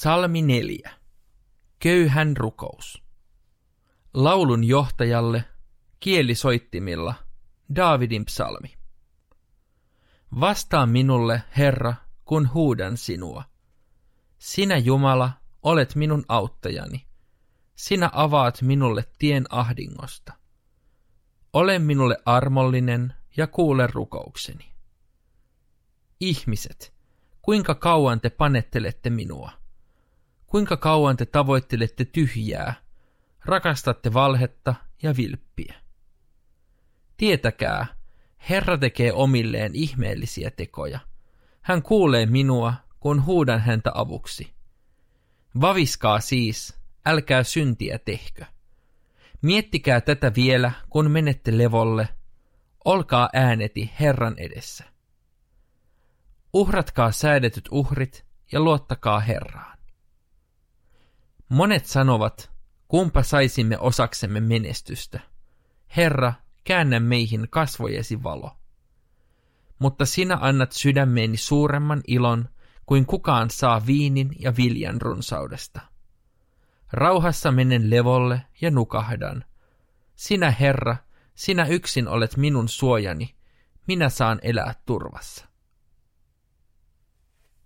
Psalmi 4. Köyhän rukous. Laulun johtajalle, kielisoittimilla, Daavidin psalmi. Vastaa minulle, Herra, kun huudan sinua. Sinä, Jumala, olet minun auttajani. Sinä avaat minulle tien ahdingosta. Ole minulle armollinen ja kuule rukoukseni. Ihmiset, kuinka kauan te panettelette minua? Kuinka kauan te tavoittelette tyhjää, rakastatte valhetta ja vilppiä? Tietäkää, Herra tekee omilleen ihmeellisiä tekoja. Hän kuulee minua, kun huudan häntä avuksi. Vaviskaa siis, älkää syntiä tehkö. Miettikää tätä vielä, kun menette levolle. Olkaa ääneti Herran edessä. Uhratkaa säädetyt uhrit ja luottakaa Herraan. Monet sanovat, kumpa saisimme osaksemme menestystä. Herra, käännä meihin kasvojesi valo. Mutta sinä annat sydämeeni suuremman ilon kuin kukaan saa viinin ja viljan runsaudesta. Rauhassa menen levolle ja nukahdan. Sinä, Herra, sinä yksin olet minun suojani, minä saan elää turvassa.